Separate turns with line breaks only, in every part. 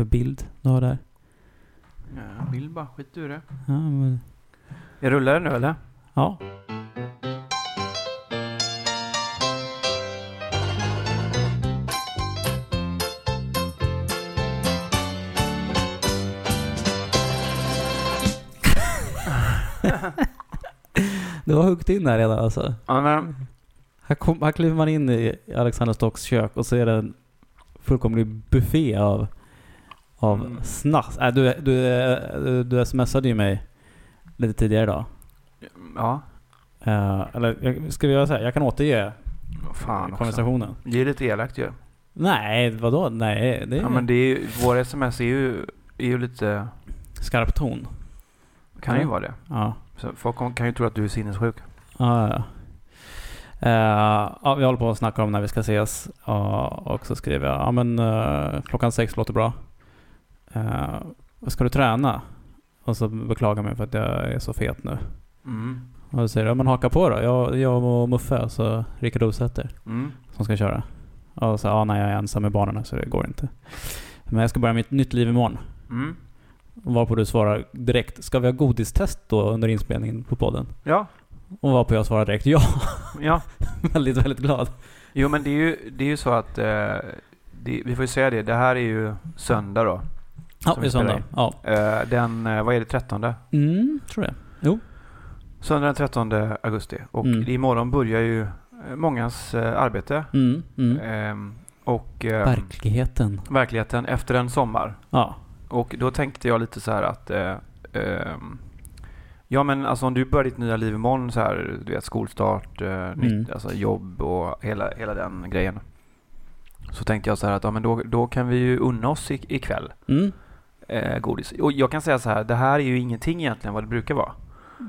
för bild du har där?
Bild bara, skit ur det.
Ja, men,
Jag rullar den nu eller?
ja. Du har huggit in här redan alltså.
Ja, men,
Här, kom, här kliver man in i Alexander Stocks kök och så är det en fullkomlig buffé av, av
Mm.
snask. Äh, du, du, du, du smsade ju mig lite tidigare idag.
ja.
Eh, eller ska vi göra så här? Jag kan återge
Fan också.
konversationen.
Det är lite elakt ju.
Nej, vadå? Nej, det är
Ja men det är ju, vår sms är ju, är ju lite,
skarp ton.
kan ju
Ja.
vara det.
Ja.
Så folk kan ju tro att du är sinnessjuk.
Ja, ja. Eh, ja, vi håller på att snacka om när vi ska ses. Och, och så skriver jag, ja men eh, klockan sex låter bra. Uh, ska du träna? Och så beklagar mig för att jag är så fet nu.
Mm.
Och då säger jag, ja men haka på då. Jag, jag och Muffe, alltså Rickard Osäter,
Mm.
som ska köra. Och så, ja nej jag är ensam med barnen så det går inte. Men jag ska börja mitt nytt liv imorgon.
Mm.
Varpå du svarar direkt, ska vi ha godistest då under inspelningen på podden?
Ja.
Och varpå jag svarar direkt, ja.
Ja.
väldigt, väldigt glad.
Jo men det är ju, det är ju så att, eh, det, vi får ju säga det, det här är ju söndag då.
Ja, det är
spelar
söndag. Ja.
Eh, den, eh, vad är det, 13?
Mm, tror jag.
Söndag den 13 augusti. Och
Mm.
imorgon börjar ju eh, mångas arbete.
Mm, mm.
Ehm, och eh,
Verkligheten.
verkligheten efter en sommar.
Ja.
Och då tänkte jag lite så här att eh, ehm, Ja men alltså om du börjar ditt nya liv imorgon så här, du vet skolstart, eh, nytt, alltså jobb och hela, hela den grejen. Så tänkte jag så här att ja men då, då kan vi ju unna oss i- ikväll
Mm.
Eh, godis. Och jag kan säga så här, det här är ju ingenting egentligen vad det brukar vara.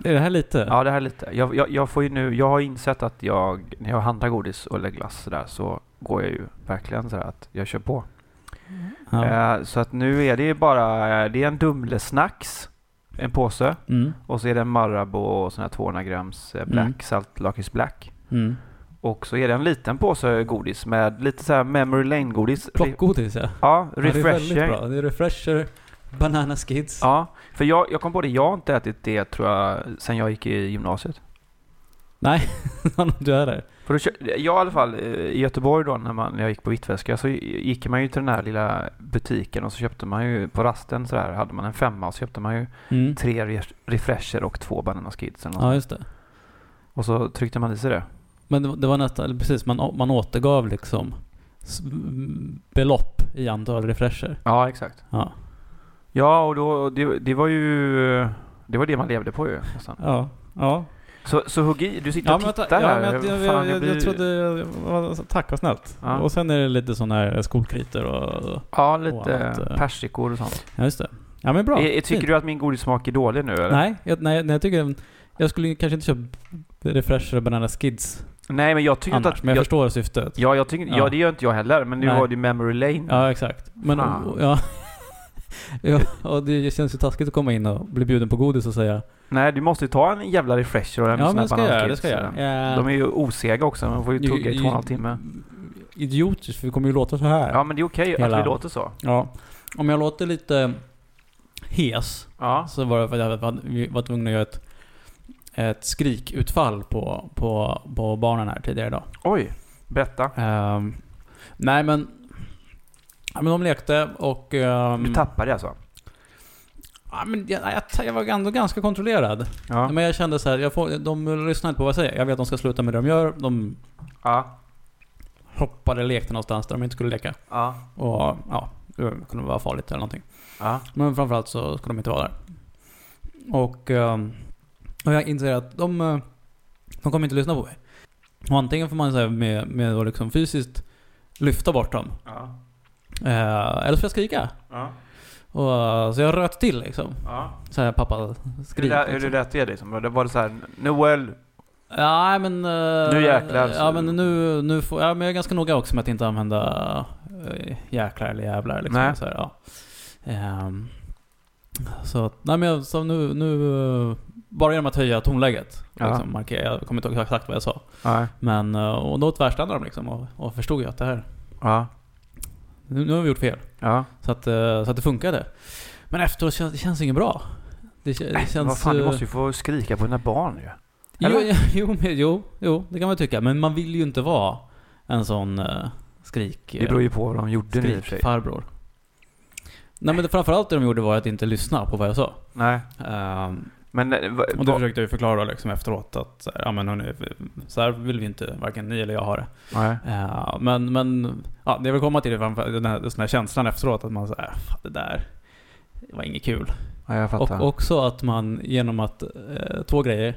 Är det här lite?
Ja det här är lite. Jag, jag, jag får ju nu, jag har insett att jag, när jag handlar godis och lägger glass så där så går jag ju verkligen så här att jag kör på.
Ja.
Eh, så att nu är det ju bara, eh, det är en Dumle-snacks, en påse.
Mm.
Och så är det en Marabou och sån här 200 grams eh, Black
Mm.
Salt Lakrits Black.
Mm.
Och så är det en liten påse godis med lite så här Memory Lane-godis.
Plockgodis ja.
Ja,
Ja, det är väldigt
refresher.
bra. Det är refresher, banana skids.
Ja, för jag, jag kom på det, jag har inte ätit det tror jag sen jag gick i gymnasiet.
Nej, du är där.
För då jag i alla fall eh, i Göteborg då när, man, när jag gick på Hvitväska så gick man ju till den här lilla butiken och så köpte man ju på rasten så där hade man en femma och så köpte man ju
Mm.
tre re- refresher och två banana skids eller något
Ja, just det.
Och så tryckte man i sig det.
Men det, det var nästan, precis, man, man återgav liksom belopp i antal refresher.
Ja, exakt.
Ja.
Ja, och då, det, det var ju det var det man levde på ju nästan.
Ja. Ja.
Så, så i, du sitter
Ja,
och tittar
ja,
här.
jag, jag,
Fan,
jag, jag,
blir-
trodde... ja, Tack vad snällt.
Ja.
Och sen är det lite sådana här skolkritor och...
Ja,
och
lite
annat, eh.
persikor och sånt.
Ja, just det. Ja, men bra.
Är, tycker
Fint.
du att min godissmak är dålig nu eller?
Nej, jag, nej, nej, jag tycker... Jag skulle kanske inte köpa refresher och banana skids
Nej, men jag tycker
annars,
att...
men jag,
jag,
förstår syftet.
ja, jag tycker, ja.
Ja.
det gör inte jag heller. Men nu
Nej.
var det Memory Lane.
Ja, exakt. Men ja, ja, och det känns ju taskigt att komma in och bli bjuden på godis och säga
Nej, du måste ju ta en jävla refresher och en
Ja, men ska jag. Det ska jag göra.
De är ju osega också. Man får ju tugga i två och en halv timme.
Idiotiskt, för det kommer ju låta så här.
Ja, men det är okej
Hela-
att vi låter så.
Ja. Om jag låter lite hes
Ja.
så var det för att jag var, vi tvungna att göra ett, ett skrikutfall på, på, på barnen här tidigare idag.
Oj, berätta.
Ehm, nej men... Ja, men de lekte och... ehm,
Du tappade alltså?
ja, men jag, jag, jag var ändå ganska kontrollerad.
Ja.
Men jag kände så här, jag får, de lyssnar inte på vad jag säger. Jag vet att de ska sluta med det de gör. De
Ja.
hoppade lekte någonstans där de inte skulle leka.
Ja.
Och ja, det kunde vara farligt eller någonting.
Ja.
Men framförallt så ska de inte vara där. Och, ehm, och jag inser att de... eh, De kommer inte lyssna på mig. Och antingen får man så här, med, med liksom fysiskt lyfta bort dem.
Ja.
Eh, eller så får jag skrika.
Ja.
Och, så jag röt till liksom.
Ja.
Så här pappa
Hur,
skrik.
hur
liksom.
lät det liksom? Var det, så här, Noel?
Ja men... eh,
Nu jäklar, så-
Ja men nu, nu får... Ja men jag är ganska noga också med att inte använda uh, jäklar eller jävlar liksom.
Nej.
Så här, ja. Ehm, så nej men jag, så nu, nu... bara genom att höja tonläget.
Ja.
Liksom, markera, jag kommer inte ihåg exakt vad jag sa.
Nej.
Men, och då tvärstannade de liksom och, och förstod ju att det här...
Ja.
Nu, har vi gjort fel.
Ja.
Så att, eh, så att det funkade. Men efteråt känns det känns inget bra. Det, det
Äh,
känns...
vad fan, du
eh,
måste ju få skrika på dina barn ju.
Jo, jo, jo, jo, det kan man tycka. Men man vill ju inte vara en sån uh, skrik...
Det beror ju på vad de gjorde nu för.
Skrikfarbror. Nej men det, framförallt det de gjorde var att inte lyssna på vad jag sa.
Nej.
Ehm,
Men eh,
och då försökte jag förklara liksom efteråt att så här, ja men hörni, så här vill vi inte, varken ni eller jag ha det. Eh, men, men, ja det jag vill komma till är den här, den här känslan efteråt att man säger, äh, fan, det där det var inget kul.
Ja.
Och också att man genom att, eh, två grejer,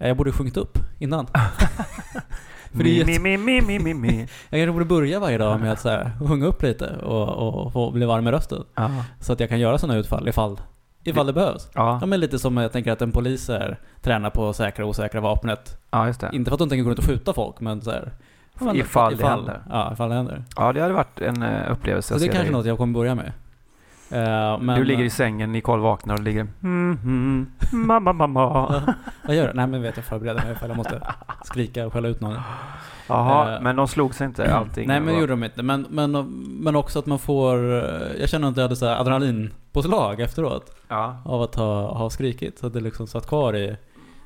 Eh, jag borde sjungit upp innan. För det
mi, mi, mi, mi, mi, mi.
Jag kanske borde börja varje dag med att så här, sjunga upp lite och, och få bli varm i rösten.
Ja.
Så att jag kan göra sådana utfall ifall, ifall det behövs.
Ja.
Ja men lite som jag tänker att en polis är, tränar på säkra och osäkra vapnet.
ja, just det.
Inte för att de tänker gå runt och skjuta folk men så här, ja, men
Ifall det händer.
Ja, ifall det händer.
Ja, det hade varit en uh, upplevelse.
Så det är kanske något jag kommer börja med. Eh, men,
Du ligger i sängen, Nicole vaknar och ligger mm, mm, mamma, mamma.
Vad gör du? Nej men vet jag förbereder mig ifall jag måste skrika och skälla ut någon.
Jaha,
Eh,
men de slog sig inte allting?
Nej men det gjorde de inte. Men, men, men också att man får... eh, Jag känner att jag hade så här adrenalinpåslag efteråt.
Ja.
Av att ha, ha skrikit. Så att det liksom satt kvar i,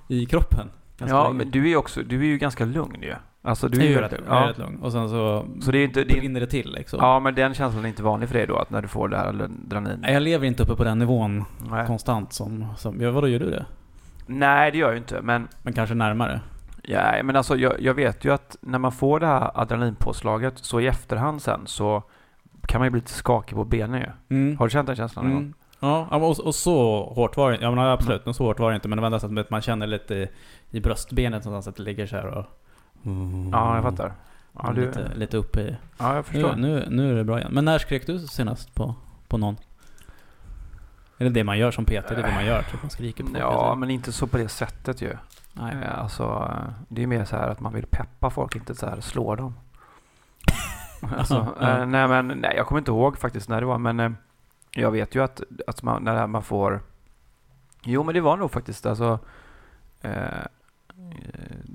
i kroppen.
Ja,
länge.
men du är också, du är ju ganska lugn ju. Alltså du
är ju rätt
Ja.
rätt lugn. Och sen så...
Så det är inte, det
det till liksom.
ja, men den känslan är inte vanlig för dig då, att när du får det här adrenalin?
Jag lever inte uppe på den nivån
Nej.
konstant som... som ja, vadå, gör du det?
Nej, det gör jag ju inte, men
Men kanske närmare?
Ja, men alltså jag, jag vet ju att när man får det här adrenalinpåslaget så i efterhand sen så kan man ju bli lite skakig på benen ju.
Mm.
Har du känt den känslan någon gång?
Mm. Ja, ja, och, och så hårt var det Ja men absolut, men så hårt var det inte. Men det var endast att man känner lite i, i bröstbenet någonstans att det ligger så här och...
Ja, jag fattar. Ja, du,
lite, lite uppe i...
ja jag
Nu,
förstår.
nu, nu är det bra igen. Men när skrek du senast på, på någon? Är det det man gör som PT? Det är det man gör? Typ man skriker på folk?
Ja,
eller?
men inte så på det sättet ju.
Nej.
Eh, Alltså, det är mer så här att man vill peppa folk, inte så här slå dem. alltså,
Ja.
eh, nej men, nej jag kommer inte ihåg faktiskt när det var, men eh, jag vet ju att, att man, när man får... Jo, men det var nog faktiskt alltså... Eh,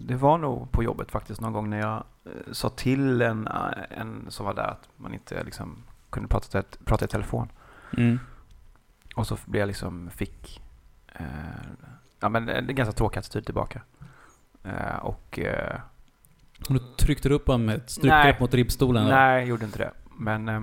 det var nog på jobbet faktiskt någon gång när jag eh, sa till en, eh, en som var där att man inte liksom kunde prata, prata i telefon.
Mm.
Och så blev jag liksom, fick, eh, ja men det är ganska tråkig attityd tillbaka. Eh, och eh,
du tryckte upp honom med ett strypgrepp mot ribbstolen?
nej, jag gjorde inte det. Men, eh,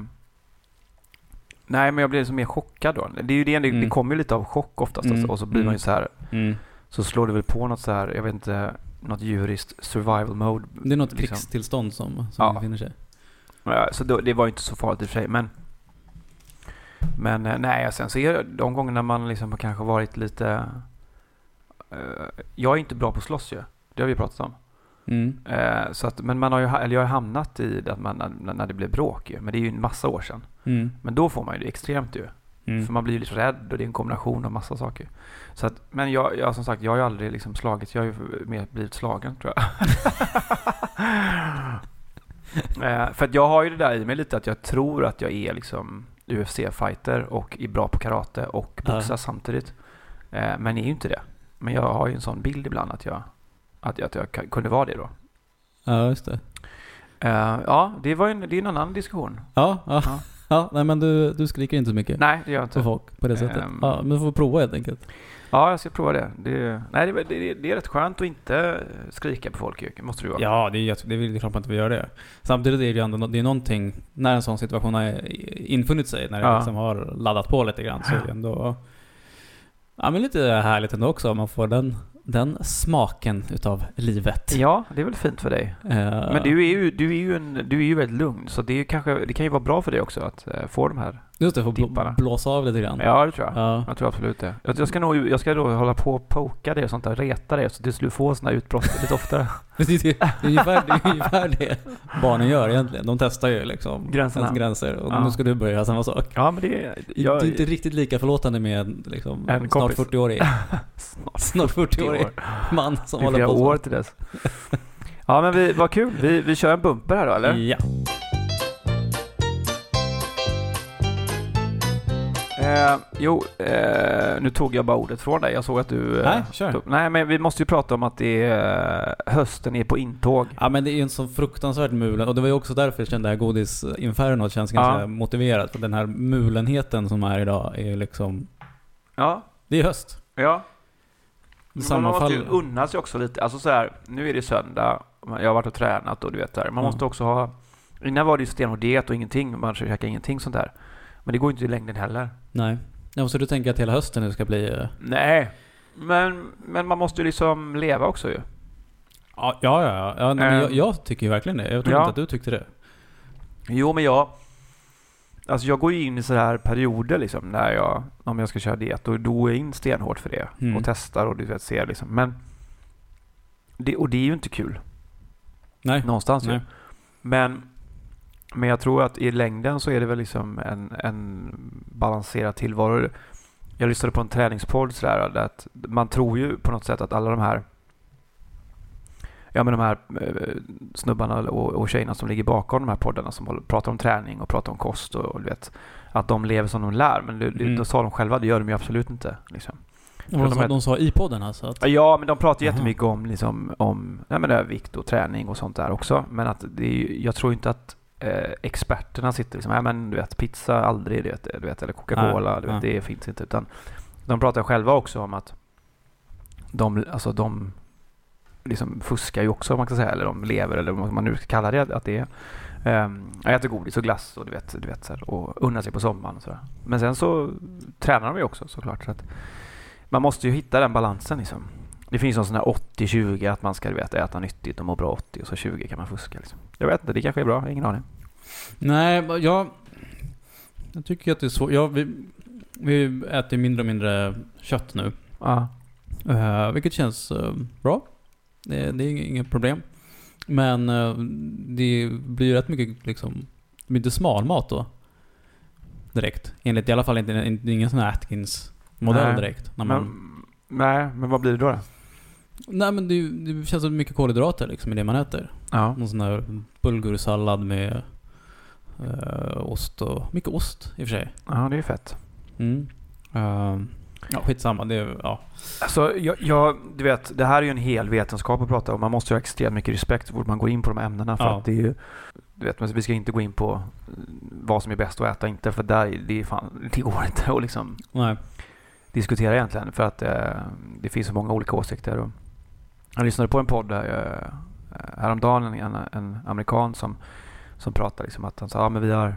nej men jag blev liksom mer chockad då. Det är ju det, det, det
Mm.
kommer ju lite av chock oftast.
Mm.
Alltså, och så blir man
Mm.
ju så här,
Mm.
så slår det väl på något så här, jag vet inte, något djuriskt survival mode.
Det är något
liksom.
krigstillstånd som, som
Ja.
befinner sig.
Ja, så då, det var ju inte så farligt i och för sig. Men, men eh, nej, sen så är det de gångerna man liksom har kanske varit lite... eh, jag är inte bra på att slåss ju. Det har vi pratat om.
Mm.
Eh, så att, men man har ju, eller jag har hamnat i det att man, när, när det blev bråk ju. Men det är ju en massa år sedan.
Mm.
Men då får man ju det extremt ju.
Mm.
För man blir ju lite rädd och det är en kombination av massa saker. Så att, men jag, jag som sagt, jag har ju aldrig liksom slagit. Jag har ju mer blivit slagen tror jag. eh, för att jag har ju det där i mig lite att jag tror att jag är liksom UFC-fighter och är bra på karate och
Ja.
boxar samtidigt. Eh, men är ju inte det. Men jag har ju en sån bild ibland att jag, att jag, att jag kunde vara det då.
Ja, just det.
Eh, ja, det var en, det är en annan diskussion.
Ja, ja.
Ja.
Ja. nej men du, du skriker inte så mycket
Nej, det gör jag
på
inte.
folk på det sättet.
Ehm.
Ja, men du får prova helt enkelt.
Ja, jag ska prova det. det nej, det, det, det är rätt skönt att inte skrika på folk ju. Måste det ju vara.
Ja, det är, jätte- det är väl klart man inte vill göra det. Samtidigt är det ju ändå nå- det är någonting, när en sån situation har infunnit sig, när det
Ja.
liksom har laddat på lite grann, så är det ändå Ja men lite härligt ändå också, man får den, den smaken utav livet.
Ja, det är väl fint för dig.
Eh,
Men du är ju, du är ju, en, du är ju väldigt lugn, så det, är kanske, det kan ju vara bra för dig också att eh, få de här
Just det, för att blåsa av lite grann.
Ja, det tror jag.
Ja.
Jag tror absolut det. Jag, jag, ska nog, jag ska då hålla på och poka det och sånt där, reta det så tills du får sådana utbrott lite oftare.
Det är, det är ungefär, det är ungefär det barnen gör egentligen. De testar ju liksom
Gränserna.
gränser. Och
Ja.
nu ska du börja samma sak.
Ja, men det är...
Det är inte riktigt lika förlåtande med liksom,
En
snart
kompis.
40-årig
snart
snart 40-årig man som
Det är
håller på så.
år till dess. Ja, men vi, vad kul. Vi, vi kör en bumper här då, eller?
Ja.
Eh, jo, eh, nu tog jag bara ordet från dig. Jag såg att du... Eh,
Nej, kör.
tog, nej, men vi måste ju prata om att det är, eh, hösten är på intåg.
Ja men det är ju en så fruktansvärd mulen och det var ju också därför jag kände här godisinfernot känns ganska
Ja.
motiverat. För den här mulenheten som är idag är liksom...
Ja,
Det är höst.
ja.
Det
Men man måste ju unna sig också lite. Alltså så här, nu är det söndag. Jag har varit och tränat och du vet där. Man
Ja.
måste också ha... Innan var det ju stenhård diet och ingenting. Man käkade ingenting sånt där. Men det går ju inte i längden heller.
Nej. Ja, så du tänker att hela hösten nu ska bli... eh,
Nej. Men, men man måste ju liksom leva också ju.
Ja, ja, ja. ja nej, men jag, jag tycker ju verkligen det. Jag tror
Ja.
inte att du tyckte det.
Jo, men jag... Alltså jag går ju in i så här perioder liksom när jag, om jag ska köra diet, och då är jag in stenhårt för det.
Mm.
Och testar och du vet, ser liksom. Men... Det, och det är ju inte kul.
Nej.
Någonstans ju.
Nej.
Men, men jag tror att i längden så är det väl liksom en, en balanserad tillvaro. Jag lyssnade på en träningspodd sådär, där att man tror ju på något sätt att alla de här Ja men de här eh, snubbarna och, och tjejerna som ligger bakom de här poddarna som pratar om träning och pratar om kost och, och du vet Att de lever som de lär men det,
Mm.
då sa de själva, det gör de ju absolut inte liksom.
Och de,
de
sa,
är-
de sa i podden alltså att...
Ja, men de pratar
Aha.
jättemycket om, liksom, om ja, men övervikt och träning och sånt där också. Men att det ju- jag tror inte att eh, experterna sitter liksom, ja men du vet pizza aldrig, du vet, du vet eller Coca-Cola, du vet, det finns inte. Utan de pratar själva också om att de, alltså de liksom fuskar ju också om man kan säga, eller de lever eller vad man nu ska kalla det, att det är. Um, jag äter godis och glass och du vet, du vet så här, och unnar sig på sommaren och sådär. Men sen så tränar de ju också såklart. Så att man måste ju hitta den balansen liksom. Det finns en sån här 80-20 att man ska du vet, äta nyttigt och må bra 80 och så 20 kan man fuska. Liksom. Jag vet inte, det kanske är bra, ingen aning.
Nej, jag... Jag tycker att det är svårt. Ja, vi, vi äter mindre och mindre kött nu.
Ja.
Uh, vilket känns eh, bra. Det, det är inget problem. Men eh, det blir rätt mycket liksom... Det blir inte smalmat då. Direkt. Enligt i alla fall inte, inte ingen sån här Atkins-modell direkt. När man,
Men, nej, men vad blir det då? då?
Nej men det, det känns som mycket kolhydrater liksom i det man äter.
Ja.
Någon sån här bulgursallad med eh, ost och... Mycket ost i och för sig.
ja, det är ju fett.
Mm. Ehm, ja, skitsamma. Det är, ja.
Alltså, jag, jag, du vet, det här är ju en hel vetenskap att prata om. Man måste ju ha extremt mycket respekt fort man går in på de ämnena. För
Ja.
att det är ju, du vet, men vi ska inte gå in på eh, vad som är bäst att äta inte. För där, det, är fan, det går inte att liksom
Nej.
diskutera egentligen. För att eh, det finns så många olika åsikter. Och jag lyssnade på en podd där, eh, häromdagen, en, en amerikan som, som pratade liksom att han sa, ja men vi har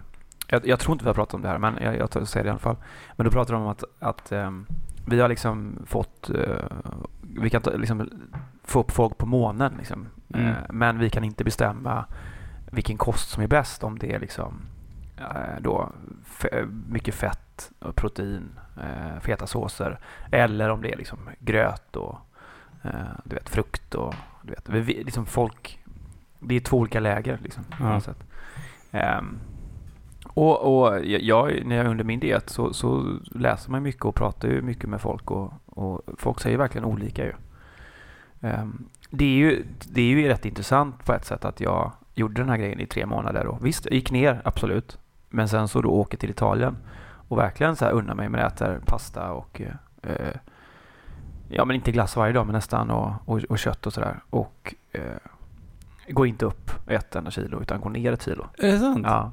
jag, jag tror inte vi har pratat om det här, men jag, jag säger det i alla fall. Men då pratar de om att, att ehm, vi har liksom fått, eh, vi kan ta, liksom få upp folk på månen liksom.
Mm.
Eh, men vi kan inte bestämma vilken kost som är bäst om det är liksom eh, då mycket fett och protein, feta såser eller om det är liksom gröt och du vet frukt och du vet, vi, liksom folk, det är två olika läger liksom. På
Ja.
Ehm, och, och jag- när jag under min diet så, så läser man mycket och pratar ju mycket med folk och, och folk säger verkligen olika ju. Ehm, det, är ju. Det är ju rätt intressant på ett sätt att jag gjorde den här grejen i tre månader. Och visst, jag gick ner absolut. Men sen så då åker till Italien och verkligen så här unnar mig men äter pasta och eh, eh, ja men inte glass varje dag men nästan och, och, och kött och sådär. Och eh, går inte upp ett enda kilo utan går ner ett kilo.
Är det sant?
Ja.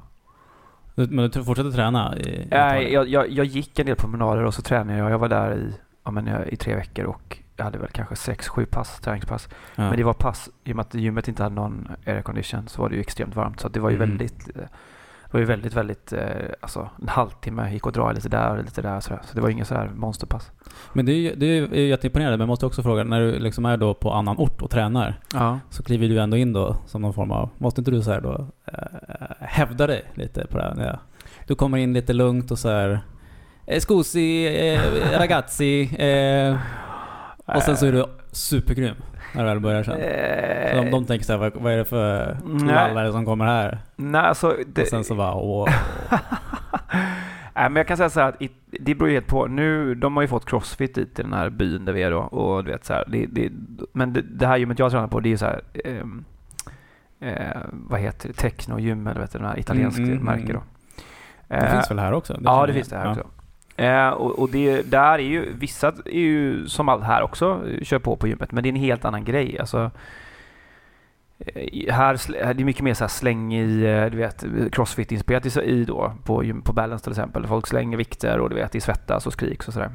Men du fortsätter träna? I, i
Nej, jag, jag, jag gick en del promenader och så tränade jag. Jag var där i, ja, men, eh, i tre veckor och jag hade väl kanske sex, sju pass, träningspass.
Ja.
Men det var pass, i och med att gymmet inte hade någon aircondition så var det ju extremt varmt. Så det var ju
Mm.
väldigt, eh, det var ju väldigt, väldigt, eh, alltså en halvtimme gick och dra lite där och lite där sådär. Så det var inget så här monsterpass.
Men det är, ju- det är jätteimponerande, men jag måste också fråga, när du liksom är då på annan ort och tränar,
Ja.
så kliver du ändå in då som någon form av, måste inte du så då äh, hävda dig lite på det här? Ja. du kommer in lite lugnt och så här. Eh, scusi, eh, ragazzi. Eh, och sen så är du supergrym när du väl börjar sen. Så de, de tänker såhär, vad, vad är det för lallare som kommer här?
Nej, alltså... Det,
Och sen så bara, åh.
Nej, men jag kan säga så här att det beror ju helt på. Nu, de har ju fått crossfit dit i den här byn där vi är då. Och du vet så här, det, det, men det, det här gymmet jag tränar på, det är ju så här... ehm, eh, vad heter det? Techno-gym eller vet du, den här italiensk
Mm, mm,
märke
mm.
då.
Det
Eh,
finns väl här också?
ja,
känner
det finns det här
Ja.
också. Eh, och och det, där är ju, vissa är ju som allt här också, kör på på gymmet, men det är en helt annan grej. Alltså, eh, här det är mycket mer så här släng i, eh, du vet, crossfit-inspirerat i, i då, på, gym- på balance till exempel. Folk slänger vikter och du vet, det svettas och skriks och sådär.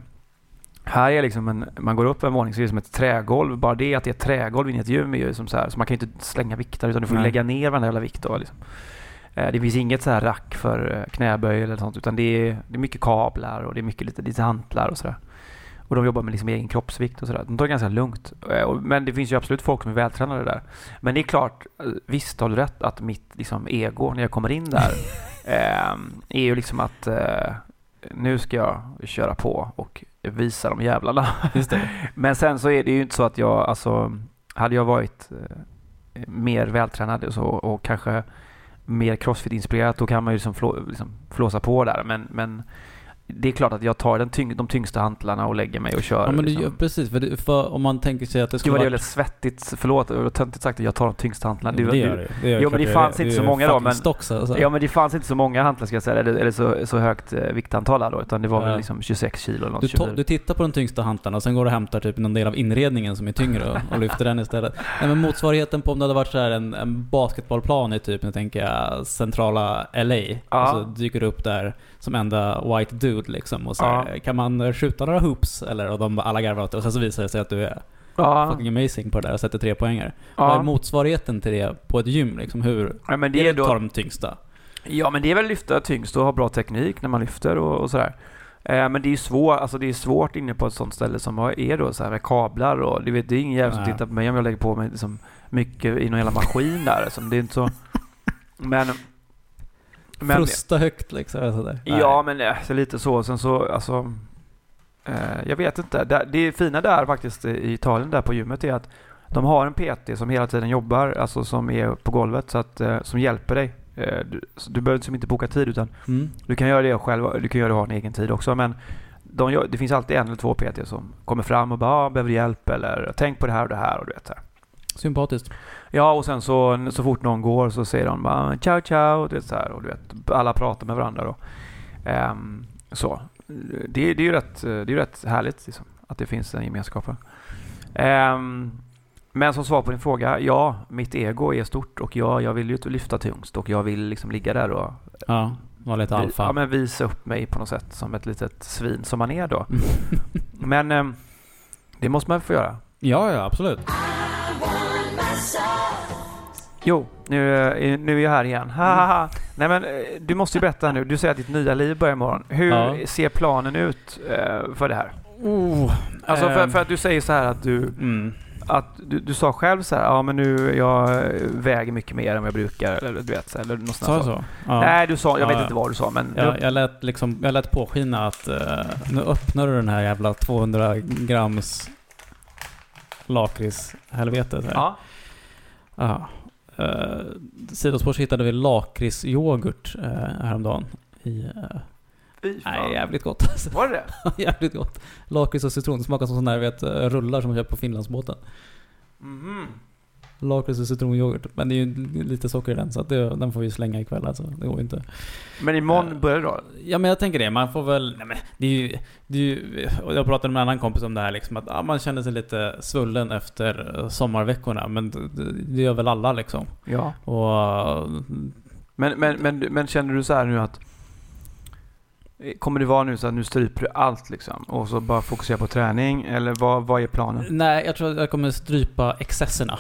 Här är liksom en, man går upp en våning så är det som ett trägolv. Bara det att det är ett trägolv inne i ett gym är ju som så här, så man kan ju inte slänga vikter utan du får
Nej.
lägga ner varenda jävla vikt då liksom. Eh, Det finns inget så här rack för eh, knäböj eller sånt utan det är, det är mycket kablar och det är mycket lite, lite hantlar och sådär. Och de jobbar med liksom egen kroppsvikt och sådär. De tar det ganska lugnt. Eh, Men det finns ju absolut folk som är vältränade där. Men det är klart, visst har du rätt att mitt liksom, ego när jag kommer in där eh, är ju liksom att eh, nu ska jag köra på och visa de jävlarna. Men sen så är det ju inte så att jag, alltså, hade jag varit eh, mer vältränad och, så, och kanske mer crossfit-inspirerat, då kan man ju liksom, flå, liksom flåsa på där. Men, men det är klart att jag tar den tyng, de tyngsta hantlarna och lägger mig och kör.
Ja men det,
liksom.
ja, precis, för, det, för om man tänker sig att det
Gud
skulle
vad det är väldigt svettigt, förlåt, det var töntigt sagt att jag tar de tyngsta hantlarna.
Ja, men det gör
det,
det. gör
Jo, men det fanns inte så många då, men-
Stocks, alltså.
Ja men det fanns inte så många hantlar ska jag säga, eller, eller så, så högt eh, viktantal då, utan det var
Ja.
väl liksom 26 kilo eller något.
Du, to-
24.
du tittar på de tyngsta hantlarna och sen går du och hämtar typ någon del av inredningen som är tyngre och, och lyfter den istället. Nej men motsvarigheten på om det hade varit så här en, en basketbollplan i typ, nu tänker jag centrala LA. Och så dyker du upp där som enda white dude liksom och så här, kan man skjuta några hoops? Eller och de alla garvar åt det och sen så visar det sig att du är
ja,
fucking amazing på det där och sätter tre poänger. Vad är
ja.
motsvarigheten till det på ett gym liksom? Hur
ja, men det är
tar
då,
de tyngsta?
ja men det är väl lyfta tyngst och ha bra teknik när man lyfter och, och sådär. Eh, men det är ju svårt, alltså det är svårt inne på ett sånt ställe som är då så här med kablar och du vet, det är ingen jävel som tittar på mig om jag lägger på mig liksom mycket i någon jävla maskin där. Så det är inte så... Men... men
Frusta högt liksom. Sådär.
Ja, men eh, så lite så. Sen så, alltså... Eh, jag vet inte. Det, det fina där faktiskt i Italien, där på gymmet, är att de har en PT som hela tiden jobbar, alltså som är på golvet, så att, eh, som hjälper dig. Eh, du, du behöver liksom inte boka tid, utan
Mm.
du kan göra det själv. Du kan göra det ha en egen tid också, men de gör, det finns alltid en eller två PT som kommer fram och bara ah, “behöver hjälp” eller “tänk på det här och det här” och du vet så här.
Sympatiskt.
Ja, och sen så, så fort någon går så säger de bara ciao ciao, du vet, så här, och du vet, alla pratar med varandra då. Ehm, så. Det, det är ju rätt, det är rätt härligt liksom, att det finns en gemenskap. Ehm, men som svar på din fråga, ja, mitt ego är stort och ja, jag vill ju lyfta tyngst och jag vill liksom ligga där och
Ja, var lite alfa.
ja, men visa upp mig på något sätt som ett litet svin som man är då. Men ehm, det måste man få göra.
ja, ja, absolut.
Jo, nu, är- nu är jag här igen. Ha, ha, ha. Nej men eh, du måste ju berätta nu. Du säger att ditt nya liv börjar imorgon. Hur
Ja.
ser planen ut eh, för det här?
Oh,
Alltså för, för att du säger så här att du,
Mm.
att du, du sa själv så här, ja men nu jag eh, väger mycket mer än vad jag brukar. Eller du vet, så eller något
Sa
sånt
jag
så.
så? Ja.
Nej, du sa, jag
Ja,
vet
ja.
inte vad du sa men...
Jag,
du,
jag, lät liksom, jag lät påskina att eh, nu öppnar du den här jävla 200 grams lakritshelvetet här.
ja.
Ja. Uh, sidospår hittade vi lakritsyoghurt uh, häromdagen. I, uh,
Fy fan.
nej, jävligt gott alltså.
Var det
jävligt gott. Lakrits och citron. Det smakar som sådana här vet, rullar som man köper på Finlandsbåten.
Mhm.
Lakrits och citronyoghurt. Men det är ju lite socker i den så det, den får vi slänga ikväll alltså. Det går ju inte.
Men imorgon börjar det då?
Ja men jag tänker det, man får väl... Nej, men det är ju, det är ju, jag pratade med en annan kompis om det här liksom, att ja, man känner sig lite svullen efter sommarveckorna. Men det, det gör väl alla liksom.
Ja.
Och...
Men, men, men, men känner du så här nu att Kommer det vara nu så att nu stryper du allt liksom och så bara fokusera på träning eller vad, vad är planen?
Nej, jag tror att jag kommer strypa excesserna.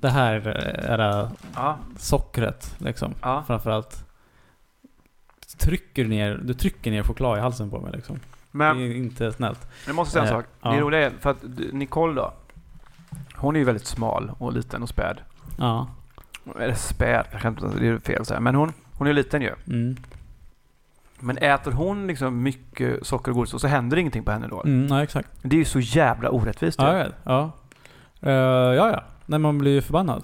Det här eh, är det
Ja,
sockret liksom.
ja.
Framförallt. Trycker ner, du trycker ner choklad i halsen på mig liksom.
Men
det är inte snällt.
jag måste säga en
Eh,
sak.
ja.
Det roliga är för att Nicole då. Hon är ju väldigt smal och liten och späd.
Ja.
Eller späd kanske inte, det är fel att säga. Men hon, hon är liten ju.
Mm.
Men äter hon liksom mycket socker och godis och så händer ingenting på henne då?
Mm, ja, exakt.
Det är ju så jävla orättvist.
Ja, vet. Ja. Eh, ja, ja. Nej, man blir ju förbannad.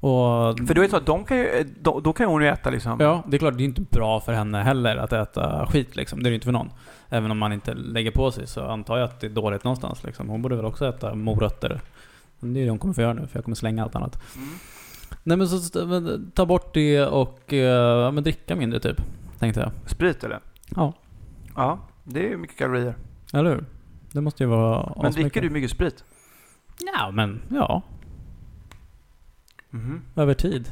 Och,
För då är det så att de kan ju, då, då kan hon ju äta liksom...
Ja, det är klart, det är inte bra för henne heller att äta skit liksom. Det är det inte för någon. Även om man inte lägger på sig så antar jag att det är dåligt någonstans liksom. Hon borde väl också äta morötter. Men det är det hon kommer få göra nu, för jag kommer slänga allt annat.
Mm.
Nej men så men, ta bort det och eh, men dricka mindre typ. Tänkte jag.
Sprit eller?
Ja.
Ja, det är ju mycket kalorier.
Eller hur? Det måste ju vara
Men dricker du mycket sprit?
Ja men, ja.
Mhm.
Över tid.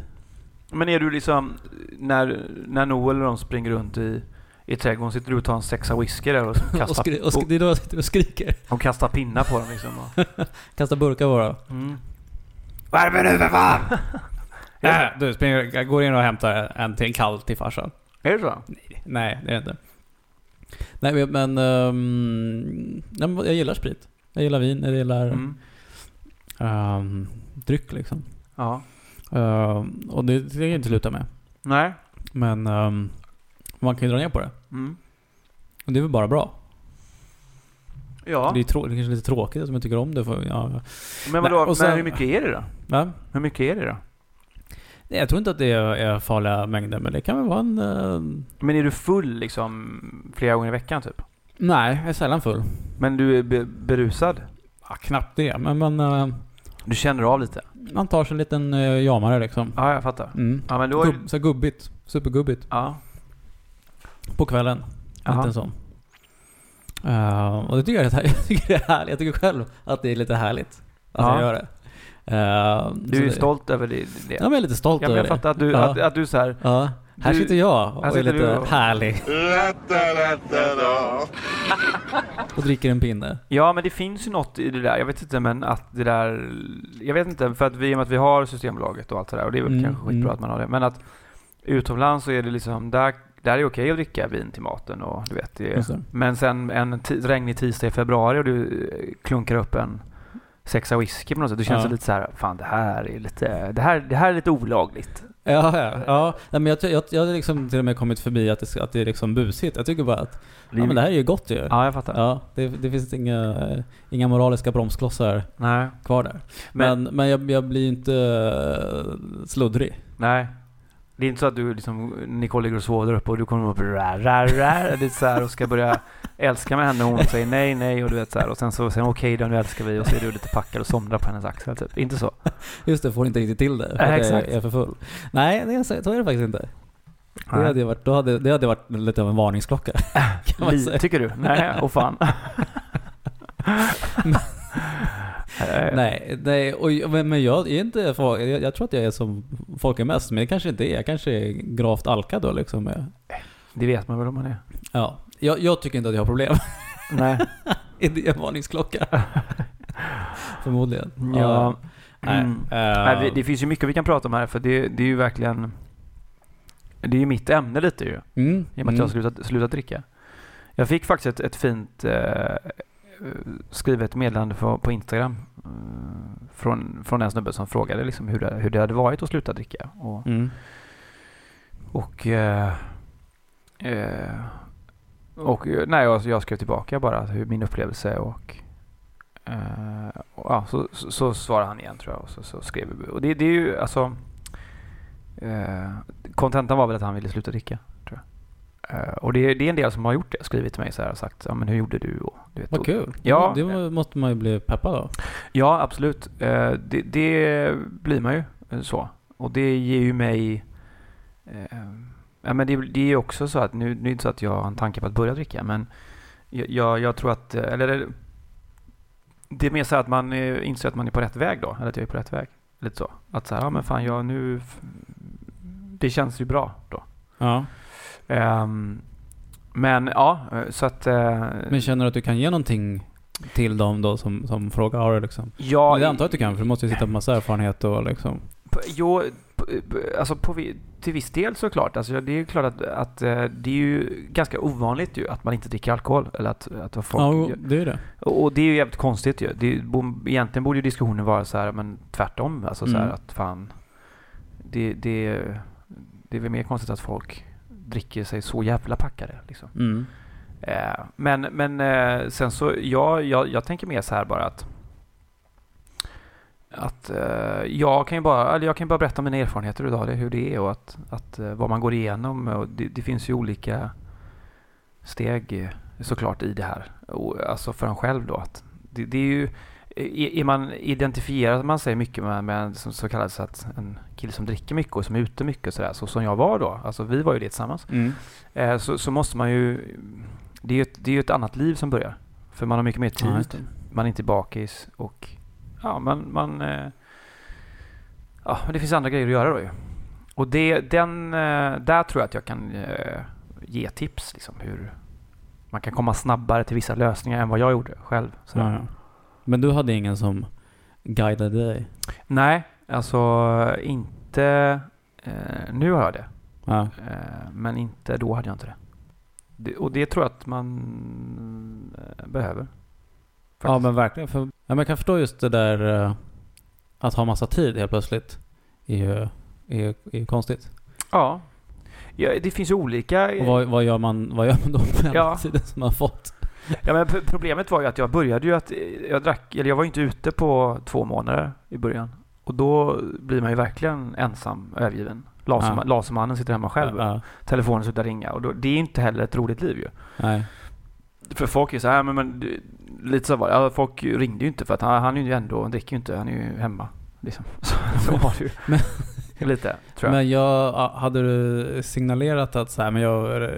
Men är du liksom, när, när Noel och de springer runt i, i trädgården, sitter du och tar en sexa whisky där och
Och,
kastar,
skri- och, sk- det är då jag sitter och skriker.
och kastar pinnar på dem liksom? Och,
Kastar burkar bara.
mm. Värme nu för fan!
Ja, du springer, jag går in och hämtar en till en kall till farsan.
Är det så?
Nej, det är det inte. Nej men, ehm, nej, men jag gillar sprit. Jag gillar vin, jag gillar
Mm.
ehm, dryck liksom.
Ja.
Ehm, och det kan jag inte sluta med.
Nej.
Men ehm, man kan ju dra ner på det.
Mm.
Och det är väl bara bra.
Ja.
Det är trå- det är kanske lite tråkigt att man tycker om det. För, ja.
Men vadå,
Nej, sen-
men hur mycket är det då?
Va?
Hur mycket är det då?
Nej, Jag tror inte att det är, farliga mängder, men det kan väl vara en... ehm,
Men är du full liksom flera gånger i veckan typ?
nej, jag är sällan full.
Men du är be- berusad?
Ja, knappt det, men man, eh,
Du känner av lite?
Man tar sig en liten uh, jamare liksom.
Ja, jag fattar.
Mm.
Ja, men då
Gubb, så gubbigt. Supergubbigt.
Ja.
På kvällen.
Jaha.
Inte en sån. Eh, och det tycker jag, är, jag tycker det är härligt. Jag tycker själv att det är lite härligt att
Ja.
jag gör det. Eh,
Du är
det-
stolt över det? det.
Ja, men jag är lite stolt
Ja,
över
jag fattar att du, att, att du så här.
Här sitter jag och
här
är
sitter
lite
du och-
härlig. och dricker en pinne.
Ja, men det finns ju något i det där. Jag vet inte, men att det där... Jag vet inte, för att vi, i och med att vi har Systembolaget och allt det där, och det är väl
Mm,
kanske skitbra
mm.
att man har det, men att utomlands så är det liksom, där, där är det okej att dricka vin till maten och du vet. Det,
det.
men sen en regnig tisdag i februari och du eh, klunkar upp en sexa whisky på något sätt, då känns
Ja.
lite så här, fan det här är lite, det här, det här är lite olagligt.
Ja, ja. ja. Nej, men jag, jag, jag har liksom till och med kommit förbi att det, att det är liksom busigt. Jag tycker bara att ja, men det här är ju gott ju.
Ja, jag fattar.
Ja, det, det finns inga, inga moraliska bromsklossar
Nej.
kvar där.
Men-
Men, men jag, jag blir inte eh, sluddrig.
Nej. Det är inte så att du liksom, Nicole ligger och sover där uppe och du kommer upp rär, rär, rär, är så här, och ska börja älska med henne och hon säger nej, nej och du vet så här, och sen så säger hon okej då nu älskar vi och så är du lite packad och somnar på hennes axel typ. Inte så?
Just det, får inte riktigt till det.
Nej,
att jag
exakt.
är för full. Nej, det är, så är det faktiskt inte. Det
Nej.
hade, varit, då hade, det hade varit lite av en varningsklocka. Kan man
Li-
säga.
Tycker du? Nej, och fan. Eh,
Nej, nej och, men, jag är inte, jag, jag tror att jag är som folk är mest, men det kanske inte är. Jag kanske är gravt alkad då liksom.
Det vet man väl om man är.
Ja, jag, jag tycker inte att jag har problem.
Nej.
är det en varningsklocka? Förmodligen.
Ja.
Nej,
Mm.
eh,
Nej, vi- det finns ju mycket vi kan prata om här för det, det är ju verkligen Det är ju mitt ämne lite ju.
mm,
I och med att jag har slutat, slutat dricka. Jag fick faktiskt ett, ett fint eh, skrivet meddelande på, på Instagram eh, från, från en snubbe som frågade liksom hur, det, hur det hade varit att sluta dricka. Och,
Mm.
och, eh, eh, och eh, nej, jag, jag skrev tillbaka bara hur min upplevelse och, eh, och ja, så, så, så svarade han igen tror jag och så, så skrev vi. Och det, det är ju alltså eh, Kontentan var väl att han ville sluta dricka. Eh, och det, är- det är en del som har gjort det. Skrivit till mig så här och sagt ja, men hur gjorde du? Och, du vet,
Vad kul.
Ja.
Det må- måste man ju bli peppad av.
Ja, absolut. Eh, det, det blir man ju eh, så. Och det ger ju mig... Ja, men det, det är ju också så att, nu, nu är det inte så att jag har en tanke på att börja dricka, men jag, jag, tror att... Eller det- är mer så att man inser att man är på rätt väg då, eller att jag är på rätt väg. Lite så. Att så här, ja men fan jag nu... Det känns ju bra då.
Ja.
Ehm, men ja, så att... eh,
Men känner du att du kan ge någonting till dem då som, som frågar? Har du liksom?
ja,
det antar jag att du kan, för du måste ju sitta på massa erfarenhet och liksom...
Jo, alltså på, till viss del såklart. Alltså det är ju klart att, att eh, det är ju ganska ovanligt ju att man inte dricker alkohol. Eller att, att folk
Ja, det är det.
och, det är ju jävligt konstigt ju. Det egentligen borde ju diskussionen vara så här, men tvärtom. Alltså så här
Mm.
att fan, det, det, det är väl mer konstigt att folk dricker sig så jävla packade. Liksom.
Mm.
Eh, men men eh, sen så, ja, jag, jag tänker mer så här bara att att eh, jag kan ju bara, eller jag kan bara berätta mina erfarenheter idag, det, hur det är och att, att eh, vad man går igenom. Och det, det finns ju olika steg eh, såklart i det här. Och, alltså för en själv då. Att det, det är ju, är man identifierar man sig mycket med, med som så kallas att en kille som dricker mycket och som är ute mycket och sådär, så som jag var då, alltså vi var ju det tillsammans,
Mm.
eh, så, så måste man ju, det är ju ett, det är ett annat liv som börjar. För man har mycket mer tid,
Ja,
man är inte bakis och ja, man, man eh, ja, men det finns andra grejer att göra då ju. Och det, den, eh, där tror jag att jag kan ge tips liksom hur man kan komma snabbare till vissa lösningar än vad jag gjorde själv. sådär.
Ja, ja. Men du hade ingen som guidade dig?
Nej, alltså inte... Eh, nu har jag det.
Ja.
Eh, men inte då hade jag inte det. det och det tror jag att man eh, behöver.
Ja
faktiskt.
men verkligen. För, ja, men jag kan förstå just det där eh, att ha massa tid helt plötsligt. är ju, är, är konstigt.
Ja. ja. Det finns ju olika...
Och vad, vad, gör man, vad gör man då med
Ja.
tiden som man har fått?
Ja, men problemet var ju att jag började ju att... Jag drack... Eller jag var ju inte ute på två månader i början. Och då blir man ju verkligen ensam, övergiven. Laserma,
Ja.
Lasermannen sitter hemma själv.
Ja,
Telefonen slutar ringa. Och då, det är inte heller ett roligt liv ju.
nej.
För folk är så här, men, men lite så var det. Folk ringde ju inte för att han, han är ju ändå, han dricker ju inte, han är ju hemma. Liksom. Så, så var det ju.
Men-
lite, tror jag.
Men jag, ja, hade du signalerat att så här, men jag,